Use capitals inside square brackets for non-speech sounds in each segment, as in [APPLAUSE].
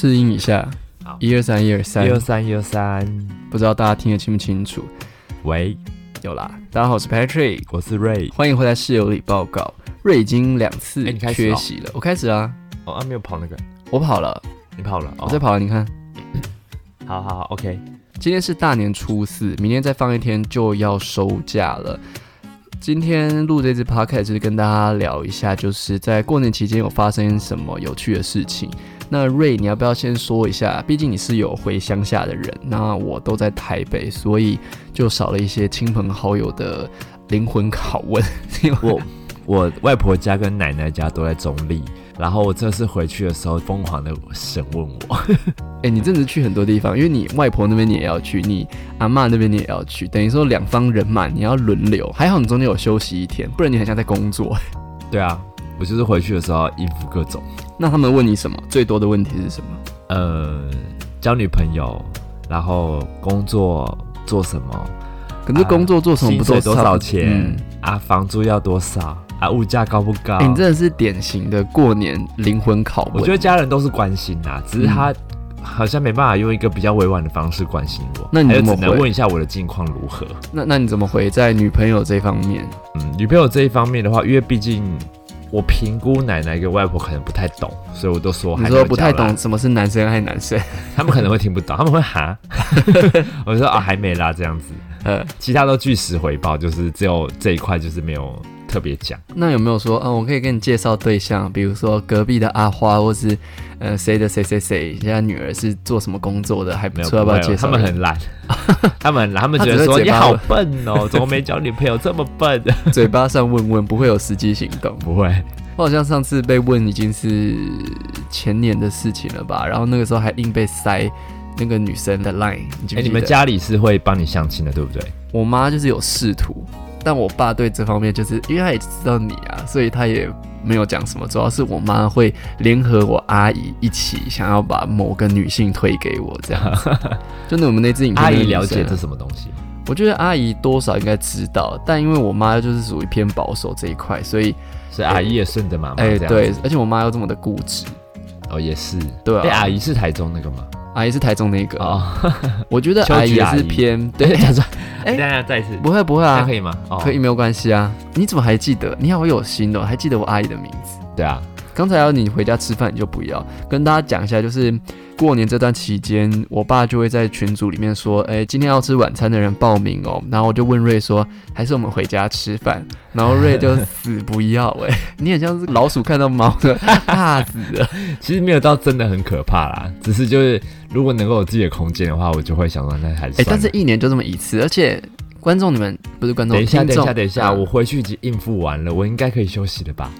试音一下好，一二三，一二三一，二三一二三，不知道大家听得清不清楚？喂，有啦，大家好，我是 Patrick，我是瑞。欢迎回来室友里报告。瑞已经两次哎你开始哦缺席了，我开始啊，哦啊，没有跑那个，我跑了，你跑了。哦我在跑了，你看，[COUGHS] 好好好，OK。今天是大年初四，明天再放一天就要收假了。今天录这支 podcast 就是跟大家聊一下，就是在过年期间有发生什么有趣的事情。那瑞，你要不要先说一下？毕竟你是有回乡下的人，那我都在台北，所以就少了一些亲朋好友的灵魂拷问。[LAUGHS] 我我外婆家跟奶奶家都在中立，然后我这次回去的时候疯狂的审问我。[LAUGHS] 哎、你真的去很多地方，因为你外婆那边你也要去，你阿嬷那边你也要去，等于说两方人马你要轮流。还好你中间有休息一天，不然你很像在工作。[LAUGHS] 对啊，我就是回去的时候要应付各种，那他们问你什么？最多的问题是什么？呃，交女朋友，然后工作做什么，可是工作做什么薪水多少钱、嗯啊，房租要多少啊，物价高不高？哎、你真的是典型的过年灵魂拷问。我觉得家人都是关心啦，只是他好像没办法用一个比较委婉的方式关心我，那你还有只能问一下我的近况如何。那那你怎么回在女朋友这方面？嗯，女朋友这一方面的话，因为毕竟我评估奶奶跟外婆可能不太懂，所以我都说你还说不太懂，什么是男生还是男生？[LAUGHS] 他们可能会听不懂，他们会哈，[LAUGHS] 我说啊还没啦这样子，呃，其他都据实回报，就是只有这一块就是没有特别讲。那有没有说，嗯、我可以给你介绍对象，比如说隔壁的阿花，或是呃谁的谁谁谁，人家女儿是做什么工作的，还不没有，错，要不要介绍？他们很懒，他们很懒，他们觉得说你好笨哦，怎么没交女朋友这么笨？[LAUGHS] 嘴巴上问问，不会有实际行动。不会，我好像上次被问已经是前年的事情了吧，然后那个时候还硬被塞那个女生的 line，你记哎？你们家里是会帮你相亲的，对不对？我妈就是有试图，但我爸对这方面就是因为他也知道你啊，所以他也没有讲什么。主要是我妈会联合我阿姨一起想要把某个女性推给我，这样子。[LAUGHS] 就那我们那支影片，阿姨了解这，什么东西？我觉得阿姨多少应该知道，但因为我妈就是属于偏保守这一块，所以所以阿姨也顺着妈妈哎、这样子。对，而且我妈又这么的固执，哦，也是。对啊哎、阿姨是台中那个吗？阿姨是台中那个，哦，[LAUGHS] 我觉得阿姨是偏 [LAUGHS] 对，对，他说，哎哎，大家再一次，不会不会啊可，以吗？哦，可以，没有关系啊。你怎么还记得？你好有心哦，还记得我阿姨的名字。对啊，刚才要你回家吃饭，你就不要跟大家讲一下，就是过年这段期间，我爸就会在群组里面说，哎、今天要吃晚餐的人报名哦。然后我就问瑞说，还是我们回家吃饭？然后瑞就死不要、哎，[LAUGHS] 你很像是老鼠看到猫的，怕死了。其实没有到真的很可怕啦，只是就是如果能够有自己的空间的话，我就会想说那还是哎。但是一年就这么一次，而且观众你们不是观众，等一下，等一下，等一下，啊我回去已经应付完了，我应该可以休息了吧？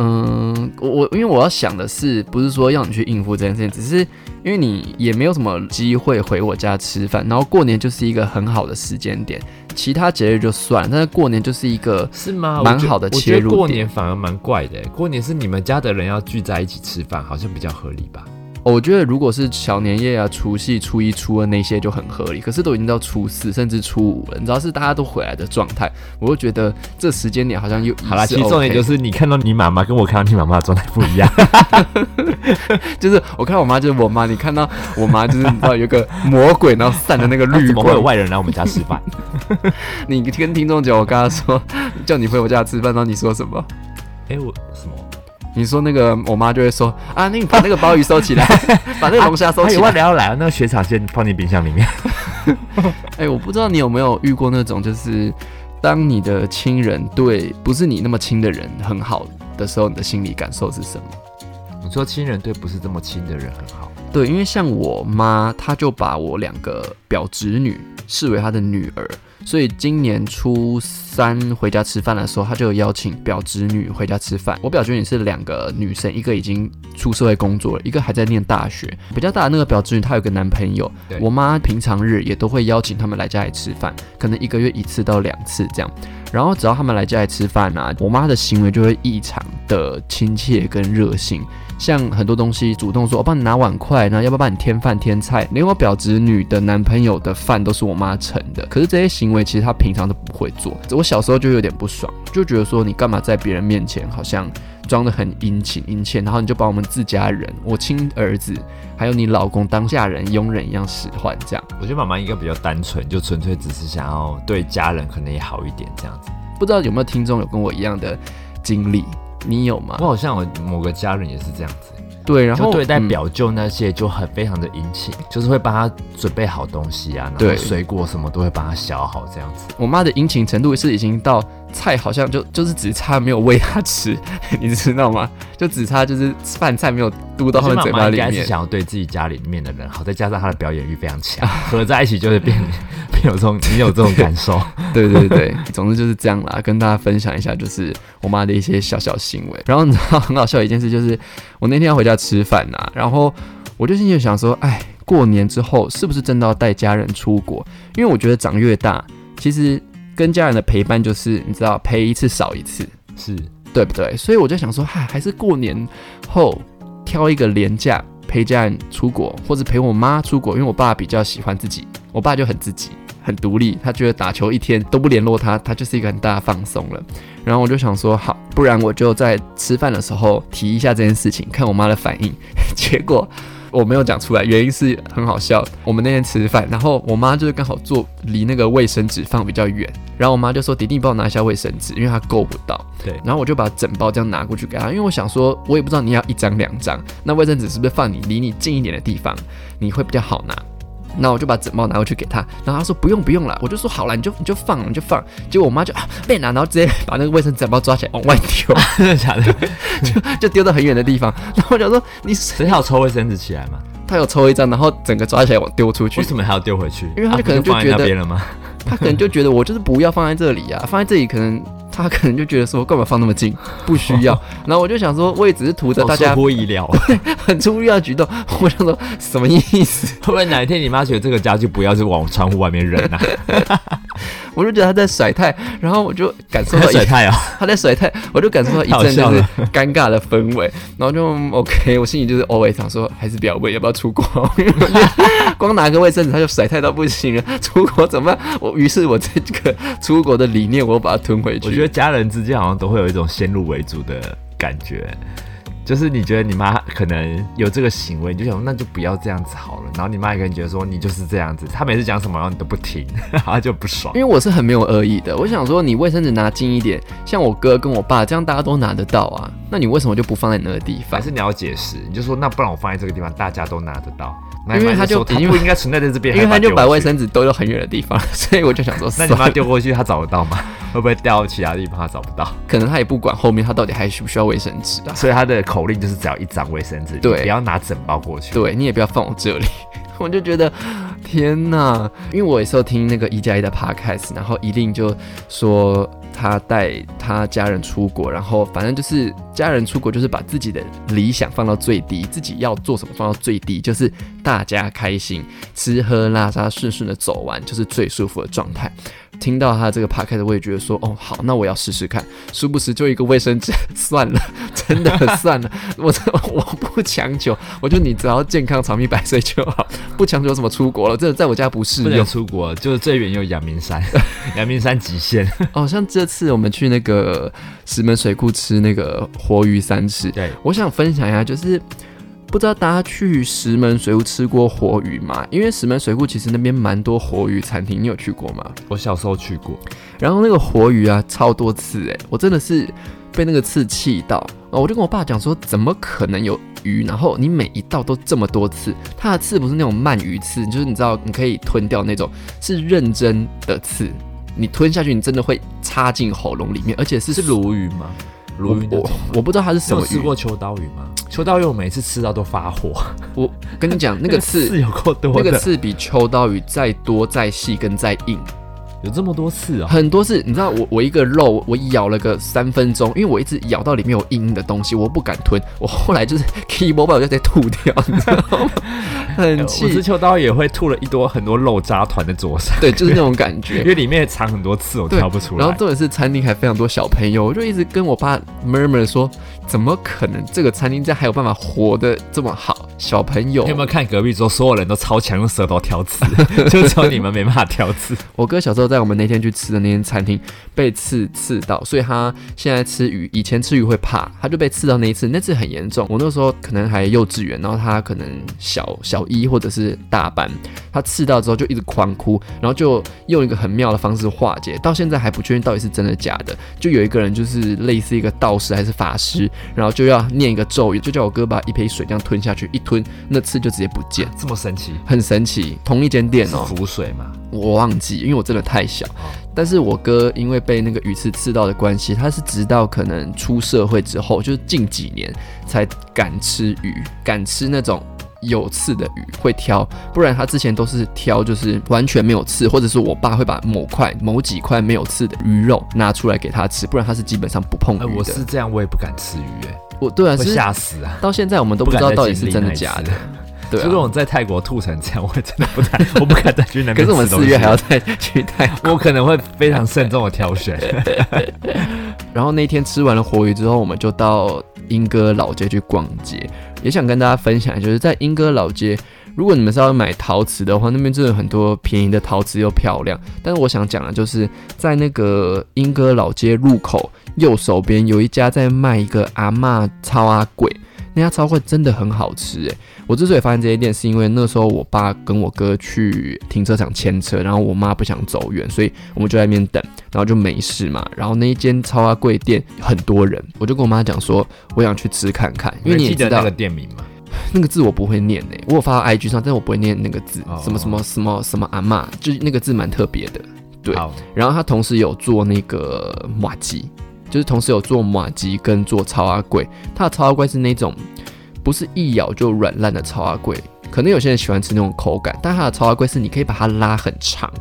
嗯，我我因为我要想的是，不是说要你去应付这件事情，只是因为你也没有什么机会回我家吃饭，然后过年就是一个很好的时间点，其他节日就算了，但是过年就是一个是吗？蛮好的我觉得切入点过年反而蛮怪的，过年是你们家的人要聚在一起吃饭，好像比较合理吧？哦我觉得如果是小年夜啊、除夕、初一、初二那些就很合理，可是都已经到初四甚至初五了，你知道是大家都回来的状态，我就觉得这时间点好像又好啦，其实重点就是你看到你妈妈跟我看到你妈妈的状态不一样。[LAUGHS] 就是我看到我妈就是我妈，你看到我妈就是你知道有个魔鬼，然后散的那个绿 [LAUGHS] 怎么会有，外人来我们家吃饭？[LAUGHS] 你跟听众讲，我刚刚说叫你回我家吃饭，然后你说什么？哎、我什么？你说那个我妈就会说啊，那你把那个鲍鱼收起来，[LAUGHS] 把那个龙虾收起来。人要来啊，那个雪场先放进冰箱里面。[LAUGHS] 哎、我不知道你有没有遇过那种，就是当你的亲人对不是你那么亲的人很好的时候，你的心理感受是什么？你说亲人对不是这么亲的人很好，对，因为像我妈，她就把我两个表侄女视为她的女儿，所以今年初三回家吃饭的时候，他就有邀请表侄女回家吃饭。我表侄女是两个女生，一个已经出社会工作了，一个还在念大学。比较大的那个表侄女，她有个男朋友，我妈平常日也都会邀请他们来家里吃饭，可能一个月一次到两次这样。然后只要他们来家里吃饭啊，我妈的行为就会异常的亲切跟热心。像很多东西主动说，我帮你拿碗筷，然后要不要帮你添饭添菜，连我表侄女的男朋友的饭都是我妈盛的。可是这些行为其实她平常都不会做。我小时候就有点不爽，就觉得说你干嘛在别人面前好像装的很殷勤殷切，然后你就把我们自家人，我亲儿子，还有你老公当下人佣人一样使唤，这样。我觉得妈妈应该比较单纯，就纯粹只是想要对家人可能也好一点这样子。不知道有没有听众有跟我一样的经历？你有吗我？好像我某个家人也是这样子，对，然后对待嗯表舅那些就很非常的殷勤，就是会帮他准备好东西啊，然对后水果什么都会帮他削好这样子。我妈的殷勤程度是已经到菜好像就就是只差没有喂他吃，[LAUGHS] 你知道吗？就只差就是饭菜没有嘟到他们嘴巴里面。该是想要对自己家里面的人好，再加上他的表演欲非常强，[LAUGHS] 合在一起就会变 [LAUGHS] 变有这种你有这种感受。对对对，总之就是这样啦，跟大家分享一下，就是我妈的一些小小行为。然后你知道很好笑的一件事，就是我那天要回家吃饭呐，然后我就心里想说，哎，过年之后是不是真的要带家人出国？因为我觉得长越大，其实跟家人的陪伴就是你知道陪一次少一次，是，对不对？所以我就想说，嗨，还是过年后挑一个年假陪家人出国，或者陪我妈出国，因为我爸比较喜欢自己，我爸就很自己。很独立，他觉得打球一天都不联络他，他就是一个很大的放松了。然后我就想说，好，不然我就在吃饭的时候提一下这件事情，看我妈的反应。[LAUGHS] 结果我没有讲出来，原因是很好笑。我们那天吃饭，然后我妈就是刚好坐离那个卫生纸放比较远，然后我妈就说：“迪迪，你帮我拿一下卫生纸，因为她够不到。”对，然后我就把整包这样拿过去给她，因为我想说，我也不知道你要一张两张，那卫生纸是不是放你离你近一点的地方，你会比较好拿。那我就把整包拿过去给他，然后他说不用不用了，我就说好了，你就你就放你就放。结果我妈就啊被拿，然后直接把那个卫生纸整包抓起来往外丢，[LAUGHS] 真的假的？就就丢到很远的地方。然后我就说你谁要抽卫生纸起来嘛？他有抽一张，然后整个抓起来往丢出去为，什么还要丢回去？因为他可能就觉得不放在那边了吗？[LAUGHS] 她可能就觉得我就是不要放在这里啊，放在这里可能。她可能就觉得说，干嘛放那么近？[LAUGHS] 不需要。然后我就想说，我也只是图着大家好出乎意料。[LAUGHS] 很出乎意料的举动。[LAUGHS] 我想说，什么意思？会不会哪一天你妈觉得这个家就不要是往窗户外面扔啊？我就觉得他在甩态，然后我就感受到一水太啊！他在甩态，我就感受到一阵就是尴尬的氛围，然后就嗯 OK，我心里就是 always 想说，还是不要问要不要出国，光拿个卫生纸他就甩态到不行了，出国怎么办？我于是我这个出国的理念，我把它吞回去。我觉得家人之间好像都会有一种先入为主的感觉，就是你觉得你妈可能有这个行为，你就想那就不要这样子好了。然后你妈也可能觉得说你就是这样子，她每次讲什么然后你都不听，然 [LAUGHS] 后她就不爽因。为我是很没有恶意的，我想说你卫生纸拿近一点，像我哥跟我爸这样大家都拿得到啊，那你为什么就不放在那个地方还？是你要解释，你就说那不然我放在这个地方，大家都拿得到。那因为他就不应该存在在这边，因为他就把卫生。纸丢到很远的地方，[LAUGHS] 所以我就想说，那你妈丢过去，他找得到吗？会不会掉到其他地方，他找不到？可能他也不管后面他到底还需不需要卫生纸啊。所以他的口令就是只要一张卫生纸，对不要拿整包过去。对你也不要放我这里，[LAUGHS] 我就觉得天哪！因为我有时候听那个一加一的 podcast，然后一定就说他带他家人出国，然后反正就是家人出国就是把自己的理想放到最低，自己要做什么放到最低，就是大家开心，吃喝拉撒顺顺的走完，就是最舒服的状态。听到他这个 podcast，我也觉得说，哦，好，那我要试试看。殊不知就一个卫生纸，[LAUGHS] 算了，[LAUGHS] 真的算了，[LAUGHS] 我我不强求，我就你只要健康长命百岁就好，不强求什么出国了，这在我家不是不能。出国，就是最远有阳明山，阳明山极限。哦，像这次我们去那个石门水库吃那个活鱼三吃，对，我想分享一下，就是不知道大家去石门水库吃过活鱼吗？因为石门水库其实那边蛮多活鱼餐厅，你有去过吗？我小时候去过，然后那个活鱼啊，超多刺哎，我真的是被那个刺气到。啊，我就跟我爸讲说，怎么可能有鱼？然后你每一道都这么多刺，它的刺不是那种鳗鱼刺，就是你知道你可以吞掉那种，是认真的刺，你吞下去你真的会插进喉咙里面，而且是是鲈鱼吗？鲈鱼那我？我不知道它是什么鱼。你吃过秋刀鱼吗？秋刀鱼我每次吃到都发火，我跟你讲，[LAUGHS] 那个刺刺有够多，那个刺比秋刀鱼再多、再细跟再硬，有这么多次啊。很多次，你知道我我一个肉我咬了个三分钟，因为我一直咬到里面有硬硬的东西，我不敢吞，我后来就是 key mobile 就直接吐掉，你知道吗？[LAUGHS] 很五气只。秋刀也会吐了一多很多肉渣团的桌上，对，就是那种感觉 [LAUGHS] 因。为里面藏很多刺，我挑不出来。然后重点是餐厅还非常多小朋友，我就一直跟我爸 murmur 说，怎么可能这个餐厅这样还有办法活得这么好？小朋友你有没有看隔壁桌所有人都超强，用舌头挑刺，[LAUGHS] 就只有你们没办法挑刺。我哥小时候在我们那天去吃的那间餐厅被刺刺到，所以他现在吃鱼，以前吃鱼会怕，他就被刺到那一次，那次很严重。我那时候可能还幼稚园，然后他可能小小一或者是大班，他刺到之后就一直狂哭，然后就用一个很妙的方式化解，到现在还不确定到底是真的假的。就有一个人就是类似一个道士还是法师，然后就要念一个咒语，就叫我哥把一杯水这样吞下去，一吞那刺就直接不见。这么神奇？很神奇，同一间店哦，浮水吗？我忘记，因为我真的太小。哦但是我哥因为被那个鱼刺刺到的关系，他是直到可能出社会之后，就是近几年才敢吃鱼，敢吃那种有刺的鱼，会挑，不然他之前都是挑就是完全没有刺，或者是我爸会把某块某几块没有刺的鱼肉拿出来给他吃，不然他是基本上不碰鱼哎、的。我是这样，我也不敢吃鱼、哎，我对啊，是吓死啊！到现在我们都不知道到底是真的假的。对如果啊，我在泰国吐成这样，我真的不太，[LAUGHS] 我不敢再去那边。可是我们四月还要再去泰国。我可能会非常慎重的挑选。[LAUGHS] 然后那天吃完了活鱼之后，我们就到莺歌老街去逛街，也想跟大家分享，就是在莺歌老街，如果你们是要买陶瓷的话，那边真的有很多便宜的陶瓷又漂亮。但是我想讲的就是在那个莺歌老街入口右手边有一家在卖一个阿嬷超阿贵。那家超贵真的很好吃诶！我之所以发现这些店，是因为那时候我爸跟我哥去停车场牵车，然后我妈不想走远，所以我们就在那边等，然后就没事嘛。然后那一间超阿贵店很多人，我就跟我妈讲说，我想去吃看看，因为你也知道记得那个店名吗？[SIGHS] 那个字我不会念诶，我有发到 IG 上，但是我不会念那个字，哦什么什么什么什么阿妈，就是那个字蛮特别的。对，然后他同时有做那个马吉，就是同时有做马吉跟做超阿贵。它的超阿贵是那种不是一咬就软烂的超阿贵，可能有些人喜欢吃那种口感，但它的超阿贵是你可以把它拉很长。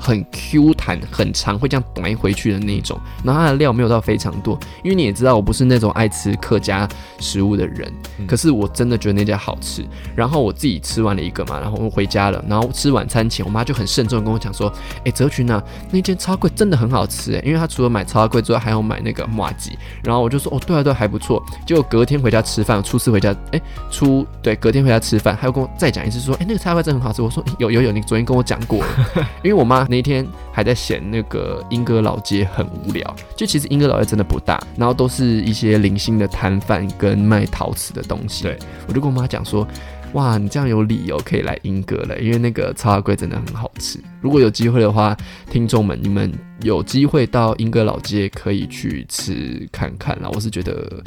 很 Q 弹，很长，会这样短回去的那种。然后它的料没有到非常多，因为你也知道我不是那种爱吃客家食物的人，嗯可是我真的觉得那家好吃。然后我自己吃完了一个嘛，然后我回家了，然后吃晚餐前，我妈就很慎重地跟我讲说：“哎，泽群啊，那间超贵真的很好吃哎，因为他除了买超贵之外，还要买那个麻吉。”然后我就说：“哦，对啊对啊，还不错。”结果隔天回家吃饭，初四回家，哎，初对隔天回家吃饭，他又跟我再讲一次说：“哎，那个超贵真的很好吃。”我说：“有有有，你昨天跟我讲过了。” [LAUGHS] 因为我妈那一天还在嫌那个莺歌老街很无聊，就其实莺歌老街真的不大，然后都是一些零星的摊贩跟卖陶瓷的东西。对，我就跟我妈讲说，哇，你这样有理由可以来莺歌了，因为那个超阿贵真的很好吃。如果有机会的话，听众们你们有机会到莺歌老街可以去吃看看啦，我是觉得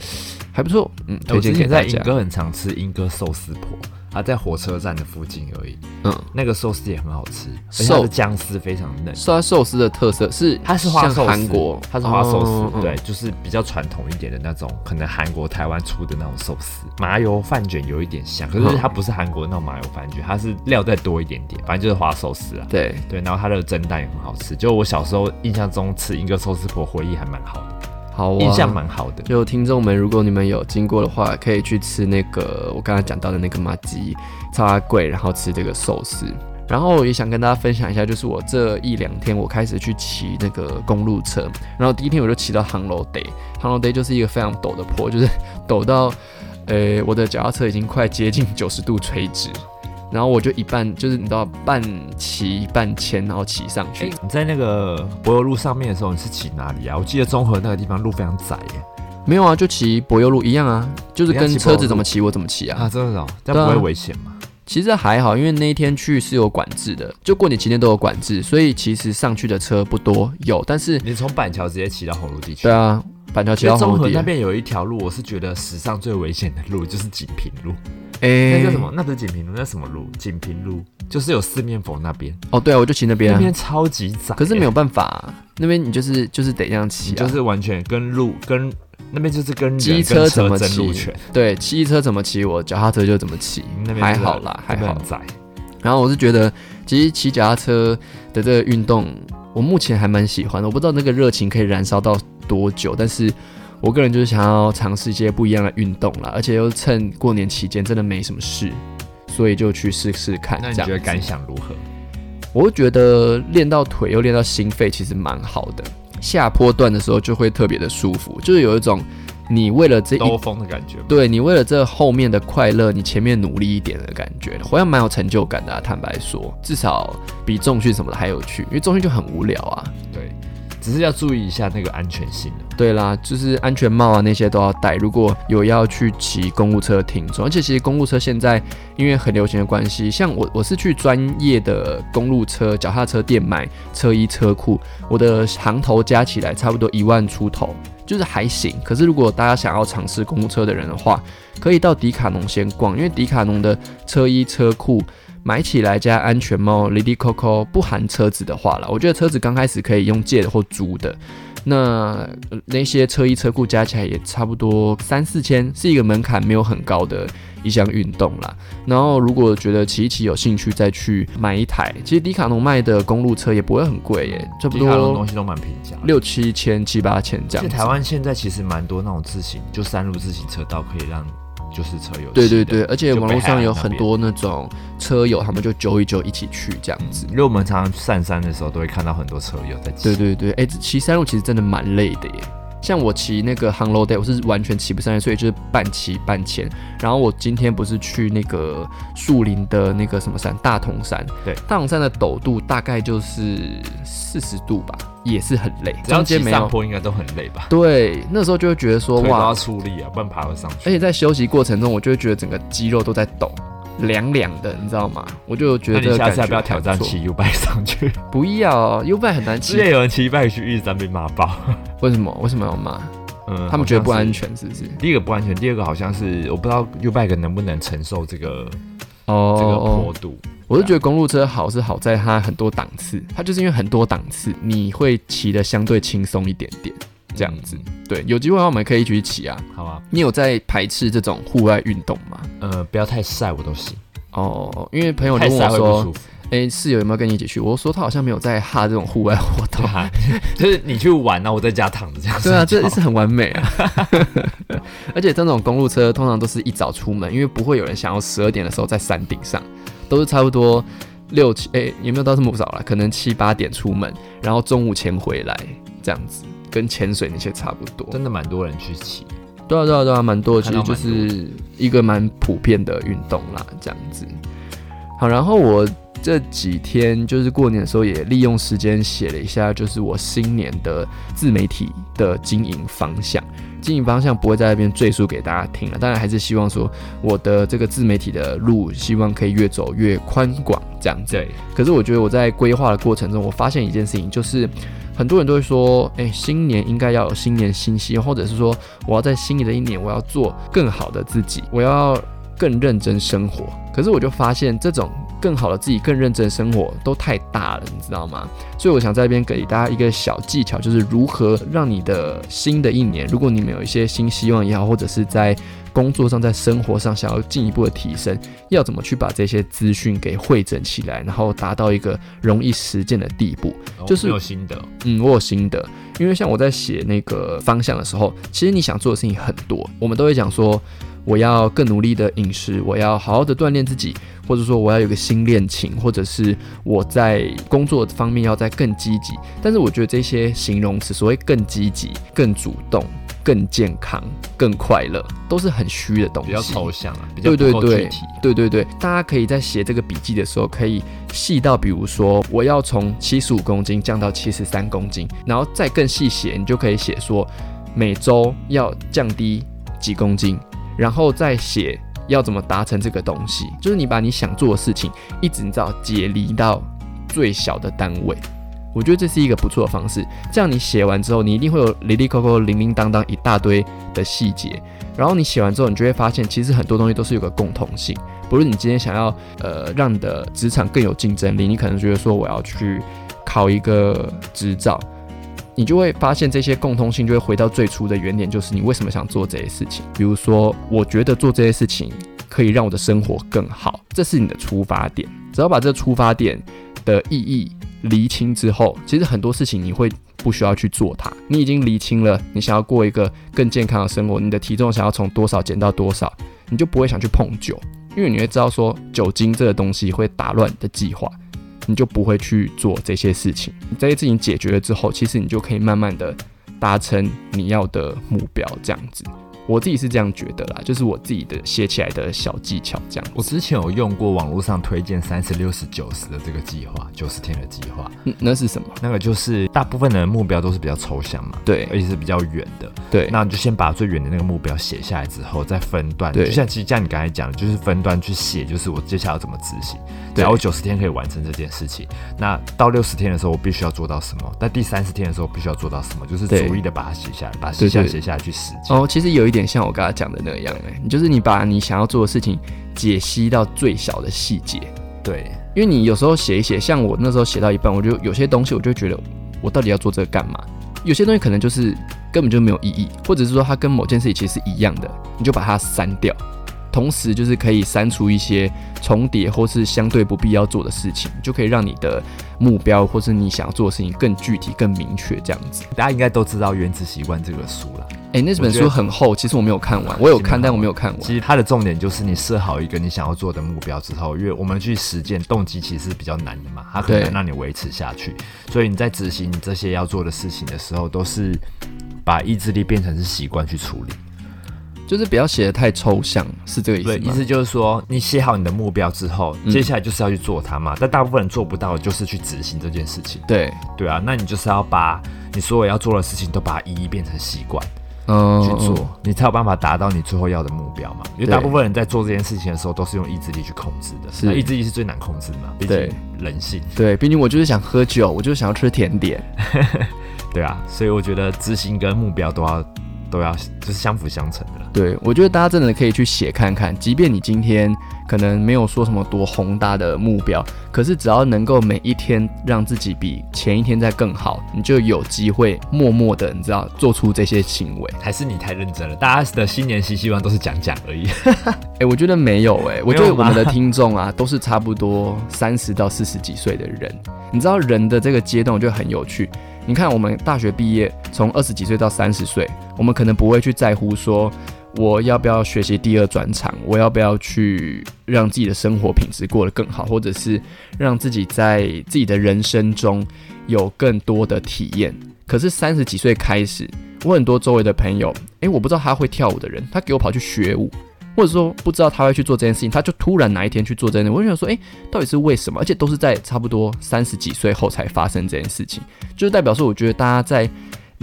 还不错，嗯，推荐给大家。前在莺歌很常吃莺歌寿司婆，啊，在火车站的附近而已。嗯，那个寿司也很好吃，而且寿它的姜丝非常嫩。刷寿司的特色是它是花寿司，韩国，它是花寿司，对，就是比较传统一点的那种，可能韩国、台湾出的那种寿司，麻油饭卷有一点像，可是嗯它不是韩国那种麻油饭卷，它是料再多一点点，反正就是花寿司啊。对，对，然后它的蒸蛋也很好吃，就我小时候印象中吃一个寿司婆，回忆还蛮好的，好、啊，印象蛮好的。就听众们，如果你们有经过的话，可以去吃那个我刚才讲到的那个麻鸡超阿贵，然后吃这个寿司。然后也想跟大家分享一下，就是我这一两天我开始去骑那个公路车，然后第一天我就骑到航楼 day，航楼 day 就是一个非常陡的坡，就是陡到，呃，我的脚踏车已经快接近九十度垂直，然后我就一半就是你知道半骑半牵，然后骑上去。哎、你在那个柏油路上面的时候，你是骑哪里啊？我记得中和那个地方路非常窄耶。没有啊，就骑柏油路一样啊，就是跟车子怎么骑我怎么骑啊。啊，真的哦，这样不会危险吗？其实还好，因为那一天去是有管制的，就过年期间都有管制，所以其实上去的车不多，有，但是你从板桥直接骑到红路地区。对啊，板桥骑到红地，和那边有一条路，我是觉得史上最危险的路，就是锦屏路。哎那叫什么？？那不是锦屏路，那什么路？锦屏路就是有四面佛那边，哦，对啊，我就骑那边啊，那边超级窄。可是没有办法、那边你就是就是得这样骑、啊，就是完全跟路跟那边就是跟机车怎么骑对，机车怎么骑，我脚踏车就怎么骑，那边还好啦，还好那边很。窄。然后我是觉得，其实骑脚踏车的这个运动，我目前还蛮喜欢的。我不知道那个热情可以燃烧到多久，但是我个人就是想要尝试一些不一样的运动啦，而且又趁过年期间真的没什么事，所以就去试试看。那你觉得感想如何？我会觉得练到腿又练到心肺，其实蛮好的。下坡段的时候就会特别的舒服，就是有一种你为了这一兜风的感觉？对你为了这后面的快乐，你前面努力一点的感觉，好像蛮有成就感的、啊。坦白说，至少比重训什么的还有趣，因为重训就很无聊啊。对，只是要注意一下那个安全性啊对啦，就是安全帽啊那些都要戴。如果有要去骑公路车的听众，而且其实公路车现在因为很流行的关系，像我我是去专业的公路车、脚踏车店买车衣车裤，我的行头加起来差不多一万出头，就是还行。可是如果大家想要尝试公路车的人的话，可以到迪卡侬先逛，因为迪卡侬的车衣车裤。买起来加安全帽，Lady Coco 不含车子的话啦，我觉得车子刚开始可以用借的或租的。那呃那些车衣车库加起来也差不多三四千，是一个门槛没有很高的一项运动啦。然后如果觉得骑一骑有兴趣，再去买一台，其实迪卡侬卖的公路车也不会很贵耶，差不迪卡侬东西都蛮平价。六七千、七八千这样台湾现在其实蛮多那种自行，就山路自行车道可以让就是车友对对对，而且网络上有很多那种车友，他们就揪一揪一起去这样子。因为我们常常上山的时候都会看到很多车友在骑。对对对，哎、骑山路其实真的蛮累的耶。像我骑那个 h a n g Low Day，我是完全骑不上来，所以就是半骑半潜。然后我今天不是去那个树林的那个什么山，大同山。对大同山的陡度大概就是四十度吧，也是很累，中间没有。上坡应该都很累吧？对，那时候就会觉得说哇出力啊，不然爬不上去。而且在休息过程中，我就会觉得整个肌肉都在抖，凉凉的，你知道吗？我就觉得这个感觉下次要不要挑战？骑 U bike 上去？不要，U 拜很难骑。之前有人骑 U bike 去玉山被骂爆，为什么？为什么要骂？嗯，他们觉得不安全。是不是？第一个不安全，第二个好像是我不知道 U bike 能不能承受这个哦这个坡度。我是觉得公路车好是好在它很多档次，它就是因为很多档次，你会骑的相对轻松一点点，这样子。对，有机会的话我们可以一起去骑啊。好啊，你有在排斥这种户外运动吗？呃，不要太晒我都行，哦，因为朋友问我说。哎、室友有没有跟你一起去？我说他好像没有在哈这种户外活动。[LAUGHS] 就是你去玩，然后我在家躺着这样睡对啊，觉。这是很完美啊！[LAUGHS] 而且这种公路车通常都是一早出门，因为不会有人想要十二点的时候在山顶上，都是差不多六七哎、有没有到这么早了？可能七八点出门，然后中午前回来，这样子，跟潜水那些差不多。真的蛮多人去骑，对啊，对啊，对啊，蛮多的，其实就是一个蛮普遍的运动啦，这样子。好，然后我这几天就是过年的时候，也利用时间写了一下，就是我新年的自媒体的经营方向。经营方向不会在那边赘述给大家听了，当然还是希望说我的这个自媒体的路，希望可以越走越宽广这样子。对，可是我觉得我在规划的过程中，我发现一件事情，就是很多人都会说，哎、新年应该要有新年新希望，或者是说我要在新的一年我要做更好的自己，我要更认真生活。可是我就发现，这种更好的自己、更认真的生活都太大了，你知道吗？所以我想在这边给大家一个小技巧，就是如何让你的新的一年，如果你们有一些新希望也好，或者是在工作上、在生活上想要进一步的提升，要怎么去把这些资讯给汇整起来，然后达到一个容易实践的地步。就是哦有心得，嗯，我有心得，因为像我在写那个方向的时候，其实你想做的事情很多，我们都会讲说，我要更努力的饮食，我要好好的锻炼自己，或者说我要有个新恋情，或者是我在工作方面要再更积极。但是我觉得这些形容词，所谓更积极、更主动、更健康、更快乐，都是很虚的东西，比较抽象啊，比较对对对不够具体。对对对，大家可以在写这个笔记的时候，可以细到，比如说我要从七十五公斤降到七十三公斤，然后再更细写，你就可以写说每周要降低几公斤，然后再写要怎么达成这个东西，就是你把你想做的事情一直你知道解离到最小的单位。我觉得这是一个不错的方式，这样你写完之后，你一定会有零零扣扣、零零当当一大堆的细节，然后你写完之后，你就会发现，其实很多东西都是有个共同性。不论你今天想要呃让你的职场更有竞争力，你可能觉得说我要去考一个执照，你就会发现这些共通性就会回到最初的原点，就是你为什么想做这些事情。比如说，我觉得做这些事情可以让我的生活更好，这是你的出发点。只要把这个出发点的意义厘清之后，其实很多事情你会不需要去做它。你已经厘清了，你想要过一个更健康的生活，你的体重想要从多少减到多少，你就不会想去碰酒。因为你会知道说酒精这个东西会打乱你的计划，你就不会去做这些事情。这些事情解决了之后，其实你就可以慢慢的达成你要的目标，这样子。我自己是这样觉得啦，就是我自己的写起来的小技巧这样。我之前有用过网络上推荐三十六十九十的这个计划，九十天的计划。嗯，那是什么？那个就是大部分的目标都是比较抽象嘛，对，而且是比较远的。对，那你就先把最远的那个目标写下来之后，再分段。对就像其实像你刚才讲的，就是分段去写，就是我接下来要怎么执行。只对要我九十天可以完成这件事情，那到六十天的时候我必须要做到什么？在第三十天的时候必须要做到什么？就是逐一的把它写下来，把写下写下来去实践。哦，其实有一点像我刚才讲的那样、欸，你就是你把你想要做的事情解析到最小的细节。对，因为你有时候写一写，像我那时候写到一半，我就有些东西我就觉得我到底要做这个干嘛？有些东西可能就是根本就没有意义，或者是说它跟某件事情其实是一样的，你就把它删掉。同时就是可以删除一些重叠或是相对不必要做的事情，就可以让你的目标或是你想要做的事情更具体、更明确这样子。大家应该都知道《原子习惯》这个书了。哎、那本书很厚，其实我没有看完，我有看，但我没有看完。其实它的重点就是你设好一个你想要做的目标之后，因为我们去实践动机其实是比较难的嘛，它很对难让你维持下去。所以你在执行你这些要做的事情的时候，都是把意志力变成是习惯去处理。就是不要写的太抽象，是这个意，思吗？意思就是说，你写好你的目标之后，嗯接下来就是要去做它嘛。但大部分人做不到，就是去执行这件事情。对，对啊，那你就是要把你所有要做的事情都把它一一变成习惯。嗯，去做，你才有办法达到你最后要的目标嘛。因为大部分人在做这件事情的时候，都是用意志力去控制的。是那意志力是最难控制的嘛，毕竟人性。对，毕竟我就是想喝酒，我就是想要吃甜点。[LAUGHS] 对啊，所以我觉得执行跟目标都要都要就是相辅相成的啦。对，我觉得大家真的可以去写看看，即便你今天可能没有说什么多宏大的目标，可是只要能够每一天让自己比前一天再更好，你就有机会默默的，你知道做出这些行为。还是你太认真了，大家的新年新希望都是讲讲而已。[LAUGHS] 哎、我觉得没有哎、我觉得我们的听众啊，都是差不多三十到四十几岁的人。你知道人的这个阶段，我觉得很有趣。你看，我们大学毕业，从二十几岁到三十岁，我们可能不会去在乎说我要不要学习第二转场，我要不要去让自己的生活品质过得更好，或者是让自己在自己的人生中有更多的体验。可是三十几岁开始，我很多周围的朋友，诶，我不知道他会跳舞的人，他给我跑去学舞，或者说不知道他会去做这件事情，他就突然哪一天去做这件事，我就想说，诶，到底是为什么？而且都是在差不多三十几岁后才发生这件事情，就是代表说，我觉得大家在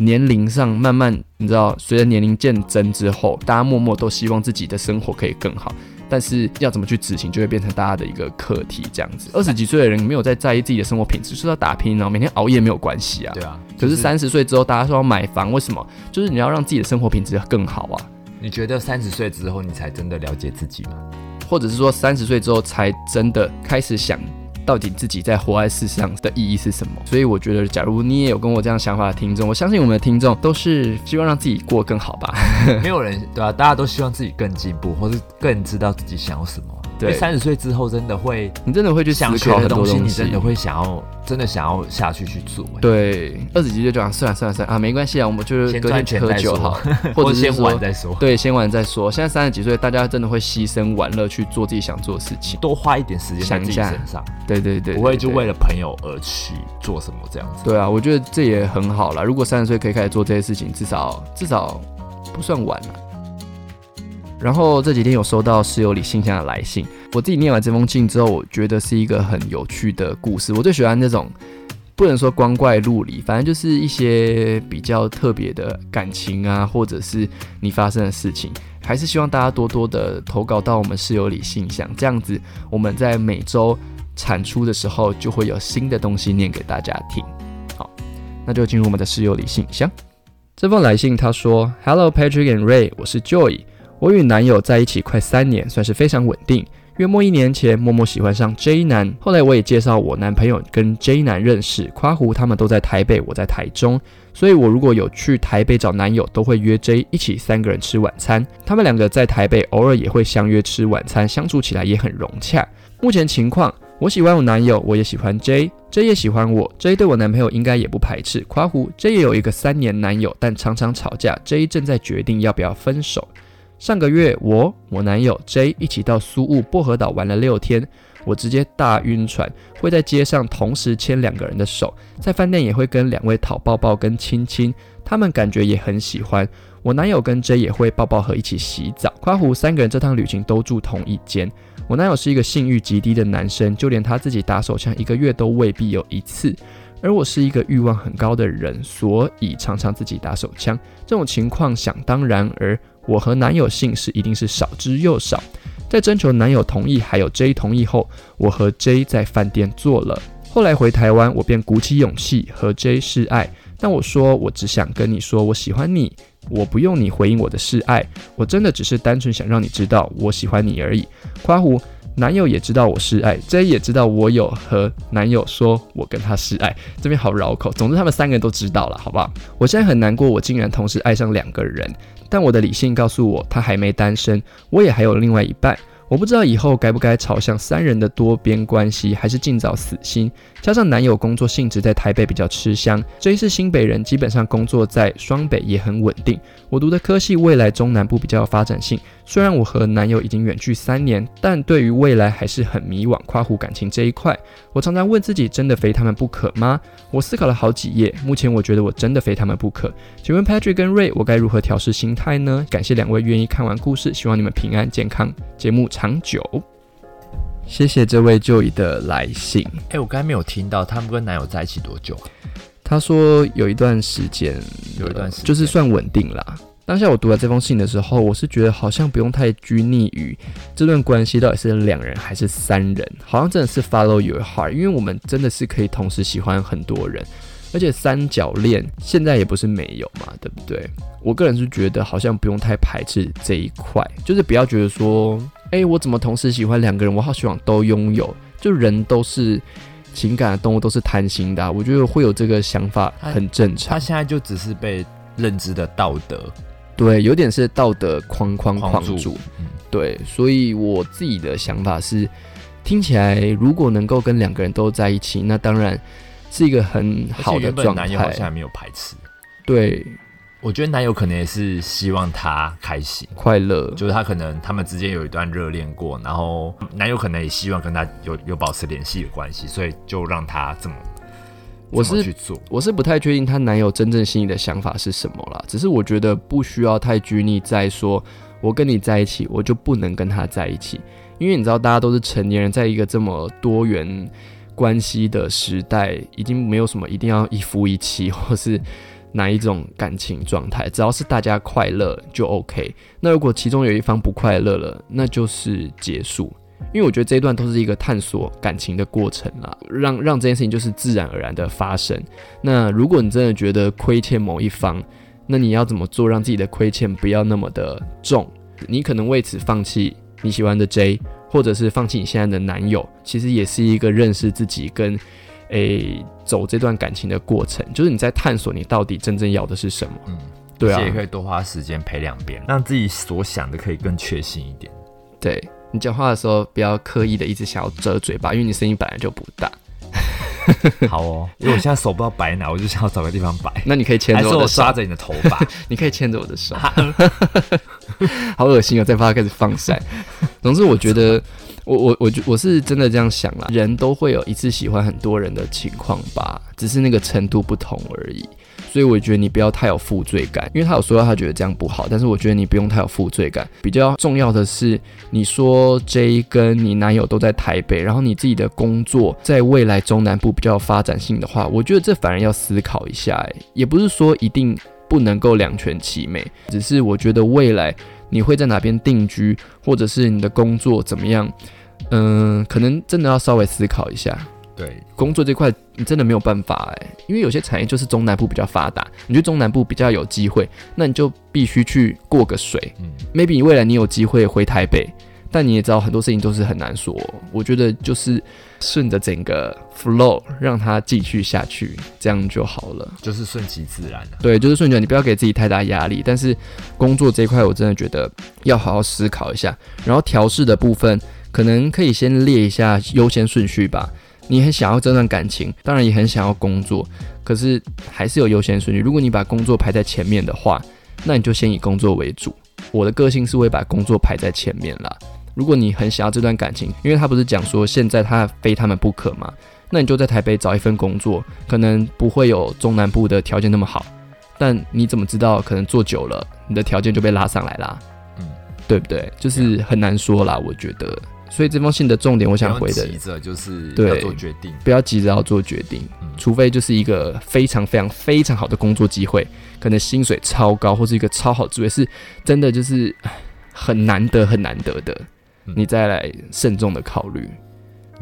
年龄上慢慢，你知道，随着年龄渐增之后，大家默默都希望自己的生活可以更好。但是要怎么去执行，就会变成大家的一个课题。这样子，二十几岁的人没有在在意自己的生活品质，就是要打拼，然后每天熬夜没有关系啊。对啊，可是三十岁之后，大家说要买房，为什么？就是你要让自己的生活品质更好啊。你觉得三十岁之后你才真的了解自己吗？或者是说三十岁之后才真的开始想，到底自己在活在世上的意义是什么。所以我觉得，假如你也有跟我这样想法的听众，我相信我们的听众都是希望让自己过更好吧。[LAUGHS] 没有人对啊，大家都希望自己更进步，或是更知道自己想要什么。对三十岁之后真的会你真的会去思想学考很多的东西，你真的会想要，真的想要下去去做。欸对，二十几岁就讲算了算了算了啊，没关系啊，我们就是先隔天赚钱 [LAUGHS] 再说喝酒好，或者先玩说再说，对，先玩再说。现在三十几岁，大家真的会牺牲玩乐去做自己想做的事情。多花一点时间在自己想一下身上，对对对不会就为了朋友而去做什么这样子。对啊，我觉得这也很好啦。如果三十岁可以开始做这些事情，至少至少不算晚了。然后这几天有收到室友里信箱的来信，我自己念完这封信之后，我觉得是一个很有趣的故事。我最喜欢那种不能说光怪陆离，反正就是一些比较特别的感情啊，或者是你发生的事情，还是希望大家多多的投稿到我们室友里信箱，这样子我们在每周产出的时候就会有新的东西念给大家听。好，那就进入我们的室友里信箱。这封来信他说：“Hello Patrick and Ray，我是 Joy。我与男友在一起快三年，算是非常稳定。约莫一年前，默默喜欢上 J 男，后来我也介绍我男朋友跟 J 男认识。夸胡他们都在台北，我在台中，所以我如果有去台北找男友，都会约 J 一起三个人吃晚餐。他们两个在台北偶尔也会相约吃晚餐，相处起来也很融洽。目前情况，我喜欢我男友，我也喜欢 J，J 也喜欢我，J 对我男朋友应该也不排斥。夸胡 J 也有一个三年男友，但常常吵架，J 正在决定要不要分手。上个月我我男友 J 一起到苏雾薄荷岛玩了六天，我直接大晕船，会在街上同时牵两个人的手，在饭店也会跟两位讨抱抱跟亲亲，他们感觉也很喜欢。我男友跟 J 也会抱抱和一起洗澡。夸胡三个人这趟旅行都住同一间。我男友是一个性欲极低的男生，就连他自己打手枪一个月都未必有一次。而我是一个欲望很高的人，所以常常自己打手枪。这种情况想当然，而我和男友姓氏一定是少之又少。在征求男友同意还有 J 同意后，我和 J 在饭店做了。后来回台湾，我便鼓起勇气和 J 示爱。但我说，我只想跟你说，我喜欢你，我不用你回应我的示爱，我真的只是单纯想让你知道我喜欢你而已。夸胡。男友也知道我示爱，J 也知道我有和男友说我跟他示爱，这边好绕口。总之他们三个人都知道了，好不好？我现在很难过，我竟然同时爱上两个人，但我的理性告诉我他还没单身，我也还有另外一半。我不知道以后该不该朝向三人的多边关系，还是尽早死心。加上男友工作性质在台北比较吃香，J 是新北人，基本上工作在双北也很稳定。我读的科系未来中南部比较有发展性。虽然我和男友已经远距三年，但对于未来还是很迷惘。夸胡感情这一块，我常常问自己：真的非他们不可吗？我思考了好几页，目前我觉得我真的非他们不可。请问 Patrick 跟 Ray，我该如何调试心态呢？感谢两位愿意看完故事，希望你们平安健康，节目长久。谢谢这位旧姨的来信。哎，我刚才没有听到他们跟男友在一起多久？他说有一段时间，有一段时间就是算稳定啦。当下我读了这封信的时候，我是觉得好像不用太拘泥于这段关系到底是两人还是三人，好像真的是 follow your heart，因为我们真的是可以同时喜欢很多人，而且三角恋现在也不是没有嘛，对不对？我个人是觉得好像不用太排斥这一块，就是不要觉得说，哎，我怎么同时喜欢两个人，我好希望都拥有，就人都是情感的动物，都是贪心的，我觉得会有这个想法很正常。他现在就只是被认知的道德。对，有点是道德框框框住，对，所以我自己的想法是，听起来如果能够跟两个人都在一起，那当然是一个很好的状态。男友好像没有排斥，对，我觉得男友可能也是希望她开心。快乐，就是他可能他们之间有一段热恋过，然后男友可能也希望跟她有有保持联系的关系，所以就让她这么。我是去做。我是不太确定她男友真正心里的想法是什么啦，只是我觉得不需要太拘泥在说，我跟你在一起，我就不能跟他在一起，因为你知道，大家都是成年人，在一个这么多元关系的时代，已经没有什么一定要一夫一妻或是哪一种感情状态，只要是大家快乐就 OK。那如果其中有一方不快乐了，那就是结束。因为我觉得这一段都是一个探索感情的过程啦，让让这件事情就是自然而然的发生。那如果你真的觉得亏欠某一方，那你要怎么做让自己的亏欠不要那么的重？你可能为此放弃你喜欢的 J，或者是放弃你现在的男友，其实也是一个认识自己跟诶走这段感情的过程，就是你在探索你到底真正要的是什么。嗯，对啊，也可以多花时间陪两边，让自己所想的可以更确信一点。对。你讲话的时候不要刻意的一直想要遮嘴巴，因为你声音本来就不大。[LAUGHS] 好哦，因为我现在手不知道摆哪，我就想要找个地方摆。那你可以牵着我的手，抓着你的头发，[LAUGHS] 你可以牵着我的手。好 [LAUGHS] 恶心哦！再把它开始放晒。总之，我觉得我我我我是真的这样想啦，人都会有一次喜欢很多人的情况吧，只是那个程度不同而已。所以我觉得你不要太有负罪感，因为他有说到他觉得这样不好，但是我觉得你不用太有负罪感。比较重要的是，你说 J 跟你男友都在台北，然后你自己的工作在未来中南部比较有发展性的话，我觉得这反而要思考一下。哎，也不是说一定不能够两全其美，只是我觉得未来你会在哪边定居，或者是你的工作怎么样，嗯，可能真的要稍微思考一下。对工作这块，你真的没有办法哎，因为有些产业就是中南部比较发达，你觉得中南部比较有机会，那你就必须去过个水。嗯，maybe 你未来你有机会回台北，但你也知道很多事情都是很难说。我觉得就是顺着整个 flow 让它继续下去，这样就好了。就是顺其自然的。对，就是顺其，你不要给自己太大压力。但是工作这一块，我真的觉得要好好思考一下。然后调试的部分，可能可以先列一下优先顺序吧。你很想要这段感情，当然也很想要工作，可是还是有优先顺序。如果你把工作排在前面的话，那你就先以工作为主。我的个性是会把工作排在前面啦。如果你很想要这段感情，因为他不是讲说现在他非他们不可嘛，那你就在台北找一份工作，可能不会有中南部的条件那么好，但你怎么知道可能做久了，你的条件就被拉上来啦？嗯，对不对？就是很难说啦，我觉得。所以这封信的重点，我想回的急着就是要做决定。不要急着要做决定，嗯除非就是一个非常非常非常好的工作机会，可能薪水超高，或是一个超好职位，是真的就是很难得很难得的，嗯你再来慎重的考虑。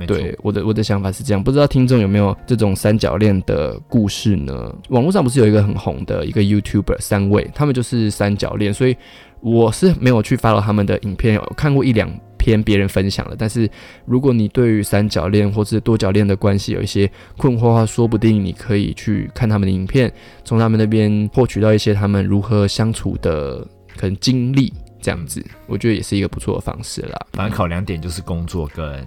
对，我的我的想法是这样，不知道听众有没有这种三角恋的故事呢？网络上不是有一个很红的一个 YouTuber 三位，他们就是三角恋，所以我是没有去 follow 他们的影片，有看过一两篇别人分享的。但是如果你对于三角恋或是多角恋的关系有一些困惑的话，说不定你可以去看他们的影片，从他们那边获取到一些他们如何相处的可能经历，这样子，我觉得也是一个不错的方式啦。反正考量点就是工作跟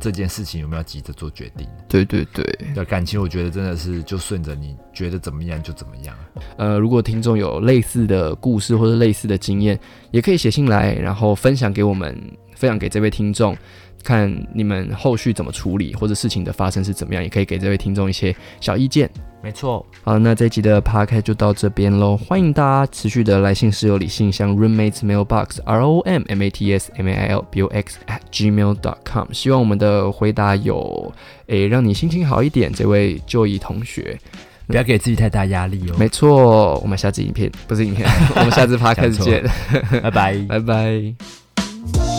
这件事情有没有急着做决定。对对对。对感情，我觉得真的是就顺着你觉得怎么样就怎么样。呃，如果听众有类似的故事或者类似的经验，也可以写信来，然后分享给我们，分享给这位听众，看你们后续怎么处理，或者事情的发生是怎么样，也可以给这位听众一些小意见。没错，好，那这一集的 podcast 就到这边喽，欢迎大家持续的来信室友里信箱 roommates mailbox r o m m a t s m a i l b o x at gmail dot com，希望我们的回答有诶让你心情好一点，这位就义同学。不要给自己太大压力哦。没错，我们下次影片不是影片，[LAUGHS] 我们下次 podcast 见，拜拜。[LAUGHS] 拜拜。